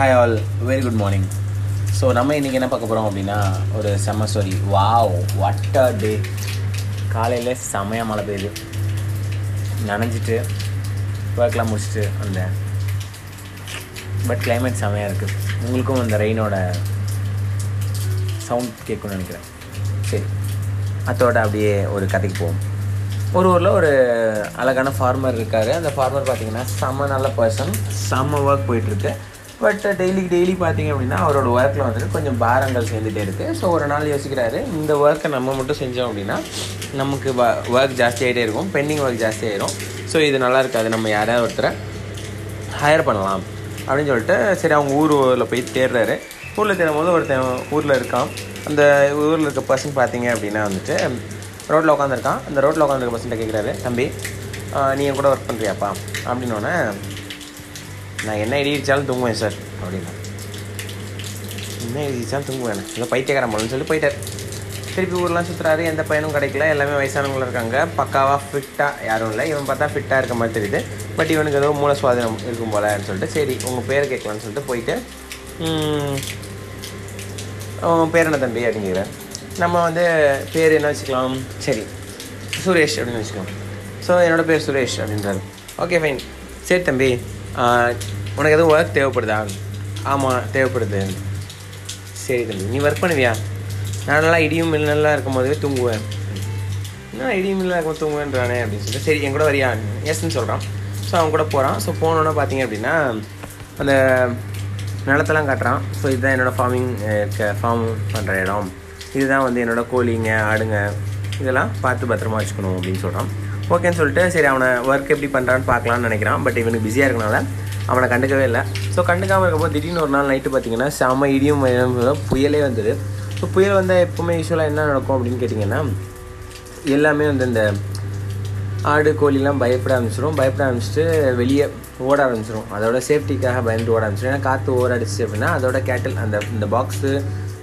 Hi all very good morning so நம்ம இன்றைக்கி என்ன பார்க்க போகிறோம் அப்படின்னா ஒரு செம்ம story wow what a day காலையில் செமையாக மழை பெய்யுது. நனைஞ்சிட்டு ஒர்க்லாம் முடிச்சுட்டு வந்தேன். பட் கிளைமேட் செமையாக இருக்குது உங்களுக்கும் அந்த ரெயினோட சவுண்ட் கேட்கணும்னு நினைக்கிறேன். சரி அதோட அப்படியே ஒரு கதைக்கு போவோம். ஒரு ஊரில் ஒரு அழகான ஃபார்மர் இருக்கார். அந்த ஃபார்மர் பார்த்தீங்கன்னா செம்ம நல்ல பர்சன் செம்ம ஒர்க் போயிட்டுருக்கு பட் டெய்லி டெய்லி பார்த்தீங்க அப்படின்னா அவரோட ஒர்க்கில் வந்துட்டு கொஞ்சம் பாரங்கள் சேர்ந்துட்டே இருக்குது ஸோ ஒரு நாள் யோசிக்கிறாரு இந்த ஒர்க்கை நம்ம மட்டும் செஞ்சோம் அப்படின்னா நமக்கு ஒர்க் ஜாஸ்தியாகிட்டே இருக்கும் பெண்டிங் ஒர்க் ஜாஸ்தி ஆயிரும். ஸோ இது நல்லா இருக்காது நம்ம யாராவது ஒருத்தரை ஹையர் பண்ணலாம் அப்படின்னு சொல்லிட்டு சரி அவங்க ஊர் ஊரில் போய் தேடுறாரு. ஊரில் தேடும் போது ஒருத்தன் ஊரில் இருக்கான். அந்த ஊரில் இருக்க பர்சன் பார்த்தீங்க அப்படின்னா வந்துட்டு ரோட்டில் உட்காந்துருக்கான் அந்த ரோட்டில் உட்காந்துருக்க பர்சன்ட்ட கேட்குறாரு தம்பி நீங்கள் நீ கூட ஒர்க் பண்ணுறியாப்பா அப்படின்னோடனே நான் என்ன இடி இடிச்சாலும் தூங்குவேன் சார் அப்படின்னா. என்ன இடி இடிச்சாலும் தூங்குவேன் ஏதோ பைத்தியக்காரன் பண்ணு சொல்லி போயிட்டார். திருப்பி ஊர்லாம் சுற்றுறாரு எந்த பையனும் கிடைக்கல எல்லாமே வயசானவங்களும் இருக்காங்க. பக்காவாக ஃபிட்டாக யாரும் இல்லை. இவன் பார்த்தா ஃபிட்டாக இருக்க மாதிரி தெரியுது. பட் இவனுக்கு ஏதோ மூல சுவாதீனம் இருக்கும் போலன்னு சொல்லிட்டு சரி உங்கள் பேர் கேட்கலான்னு சொல்லிட்டு போயிட்டு உன் பேர் என்ன தம்பி அப்படிங்கிறேன் நம்ம வந்து பேர் என்ன வச்சுக்கலாம்? சரி சுரேஷ் அப்படின்னு வச்சுக்கலாம். ஸோ என்னோட பேர் சுரேஷ் அப்படின்றாரு. ஓகே ஃபைன் சரி தம்பி உனக்கு எதுவும் ஒர்க் தேவைப்படுதா? ஆமாம் தேவைப்படுது. சரி தம்பி நீ ஒர்க் பண்ணுவியா? நான் நல்லா இடியும் மின்னலாம் இருக்கும் போதே தூங்குவேன். நான் இடியும் மின்னலாம் இருக்கும் தூங்குவேன்றானே அப்படின்னு சொல்லிட்டு சரி என் கூட வரியா? எஸ்ன்னு சொல்கிறான் ஸோ அவன் கூட போகிறான் ஸோ போனோன்னே பார்த்தீங்க அப்படின்னா அந்த நிலத்தெல்லாம் காட்டுறான். ஸோ இதுதான் என்னோடய ஃபார்மிங் ஃபார்ம் பண்ணுற இடம். இதுதான் வந்து என்னோட கோழிங்க ஆடுங்க. இதெல்லாம் பார்த்து பத்திரமா வச்சுக்கணும் அப்படின்னு சொல்கிறான் ஓகேன்னு சொல்லிட்டு சரி அவனை ஒர்க் எப்படி பண்ணுறான்னு பார்க்கலான்னு நினைக்கிறான். பட் இவனுக்கு பிஸியாக இருக்கனால அவனை கண்டுக்கவே இல்லை. ஸோ கண்டுக்காமல் இருக்கும்போது திடீர்னு ஒரு நாள் நைட்டு பார்த்தீங்கன்னா செம்ம இடியும் புயலே வந்தது. ஸோ புயல் வந்தால் எப்போவுமே யூஸ்வலாக என்ன நடக்கும் அப்படின்னு கேட்டிங்கன்னா எல்லாமே வந்து இந்த ஆடு கோழிலாம் பயப்பட ஆரம்பிச்சிடும் பயப்பட ஆரம்பிச்சிட்டு வெளியே ஓட ஆரம்பிச்சிடும் அதோட சேஃப்டிக்காக பயந்து ஓட ஆரம்பிச்சிடும் ஏன்னா காற்று ஓட அடிச்சு அப்படின்னா அதோட கேட்டில் அந்த இந்த பாக்ஸு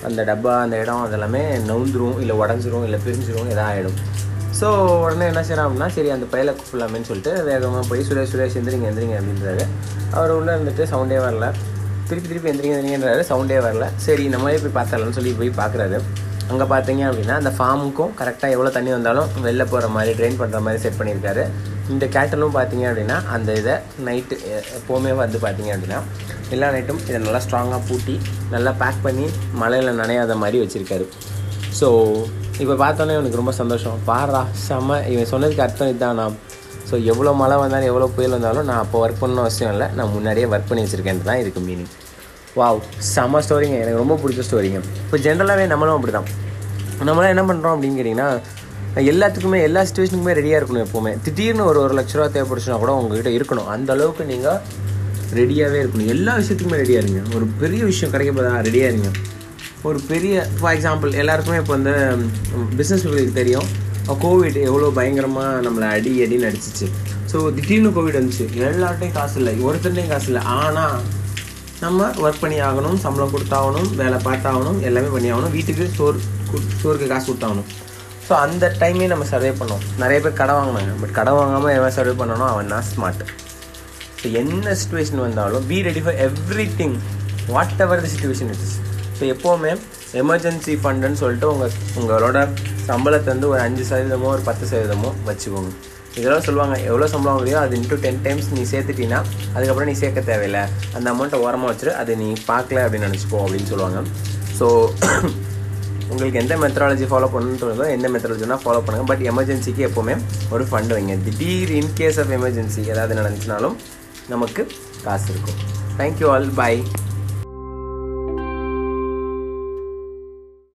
அந்த டப்பா அந்த இடம் அதெல்லாமே நவுந்துரும் இல்லை உடஞ்சிரும் இல்லை பிரிஞ்சிரும் எதாவது ஆகிடும் ஸோ உடனே என்ன செய்யறான் அப்படின்னா சரி அந்த பயில கூப்பிடலாமேன்னு சொல்லிட்டு வேகமாக போய் சுரேஷ் சுரேஷ் எந்திரிங்க எந்திரிங்க அப்படின்றாரு. அவர் உள்ளே இருந்துட்டு சவுண்டே வரல. திருப்பி திருப்பி எந்திரிங்க எந்திரிங்கன்றாரு. சவுண்டே வரல. சரி இந்த மாதிரி போய் பார்த்தரலாம்னு சொல்லி போய் பார்க்குறாரு. அங்கே பார்த்தீங்க அப்படின்னா அந்த ஃபார்முக்கும் கரெக்டாக எவ்வளோ தண்ணி வந்தாலும் வெளில போகிற மாதிரி ட்ரெயின் பண்ணுற மாதிரி செட் பண்ணியிருக்காரு. இந்த கேட்டலும் பார்த்தீங்க அப்படின்னா அந்த இதை நைட்டு எப்போவுமே வந்து பார்த்தீங்க அப்படின்னா எல்லா நைட்டும் இதை நல்லா ஸ்ட்ராங்காக பூட்டி நல்லா பேக் பண்ணி மழையில் நனையாத மாதிரி வச்சுருக்காரு. ஸோ இப்போ பார்த்தோன்னே இவனுக்கு ரொம்ப சந்தோஷம். பாடுறா செம்ம இவன் சொன்னதுக்கு அர்த்தம் இதுதானா ஸோ எவ்வளோ மழை வந்தாலும் எவ்வளோ புயல் வந்தாலும் நான் அப்போ ஒர்க் பண்ணணும் அவசியம் இல்லை. நான் முன்னாடியே ஒர்க் பண்ணி வச்சுருக்கேன் தான் இதுக்கு மீனிங் வாவ் செம்ம ஸ்டோரிங்க எனக்கு ரொம்ப பிடிச்ச ஸ்டோரிங்க இப்போ ஜென்ரலாகவே நம்மளும் அப்படி தான் நம்மளாம் என்ன பண்ணுறோம் அப்படின்னு கேட்டிங்கன்னா எல்லாத்துக்குமே எல்லா சுச்சுவேஷனுக்குமே ரெடியாக இருக்கணும் எப்போவுமே. திடீர்னு ஒரு ஒரு லட்ச ரூபா தேவைப்படுச்சுன்னா கூட உங்ககிட்ட இருக்கணும். அந்த அளவுக்கு நீங்கள் ரெடியாகவே இருக்கணும். எல்லா விஷயத்துக்குமே ரெடியாக இருங்க. ஒரு பெரிய விஷயம் கிடைக்க போதா ரெடியாக இருங்க. ஒரு பெரிய ஃபார் எக்ஸாம்பிள் எல்லாருக்குமே இப்போ வந்து பிஸ்னஸ் பீப்புளுக்கு தெரியும். கோவிட் எவ்வளோ பயங்கரமாக நம்மளை அடி அடின்னு அடிச்சிச்சு. ஸோ திடீர்னு கோவிட் வந்துச்சு. எல்லார்ட்டையும் காசு இல்லை. ஒருத்தர்டையும் காசு இல்லை. ஆனால் நம்ம ஒர்க் பண்ணி ஆகணும் சம்பளம் கொடுத்தாகணும் வேலை பார்த்தாகணும் எல்லாமே பண்ணி ஆகணும். வீட்டுக்கு சோறு கு- சோறுக்கு காசு கொடுத்தாகணும். ஸோ அந்த டைமே நம்ம சர்வே பண்ணோம். நிறைய பேர் கடை வாங்கினாங்க. பட் கடை வாங்காமல் எவன் சர்வே பண்ணணும் அவன் தான் ஸ்மார்ட் ஸோ என்ன சுச்சுவேஷன் வந்தாலும் be ready for everything whatever the situation it's so எப்போவுமே எமர்ஜென்சி ஃபண்டுன்னு சொல்லிட்டு உங்கள் உங்களோட சம்பளத்தை வந்து ஒரு அஞ்சு சதவீதமோ ஒரு பத்து சதவீதமோ வச்சுக்கோங்க. இதெல்லாம் சொல்லுவாங்க எவ்வளோ சம்பளம் வாங்குறியோ அது இன்ட்டு டென் டைம்ஸ் நீ சேர்த்துட்டீங்கன்னா அதுக்கப்புறம் நீ சேர்க்க தேவையில்லை. அந்த அமௌண்ட்டை ஓரமாக வச்சுரு அதை நீ பார்க்கல அப்படின்னு நினச்சிப்போம் அப்படின்னு சொல்லுவாங்க. ஸோ உங்களுக்கு எந்த மெத்தடாலஜி ஃபாலோ பண்ணணும்னு தோணுதோ எந்த மெத்தடாலஜினா ஃபாலோ பண்ணுங்கள் பட் எமர்ஜென்சிக்கு எப்போவுமே ஒரு ஃபண்ட் வைங்க. திடீர் இன் கேஸ் ஆஃப் எமர்ஜென்சி ஏதாவது நடந்துச்சுனாலும் நமக்கு காசு இருக்கும். தேங்க்யூ ஆல் பாய்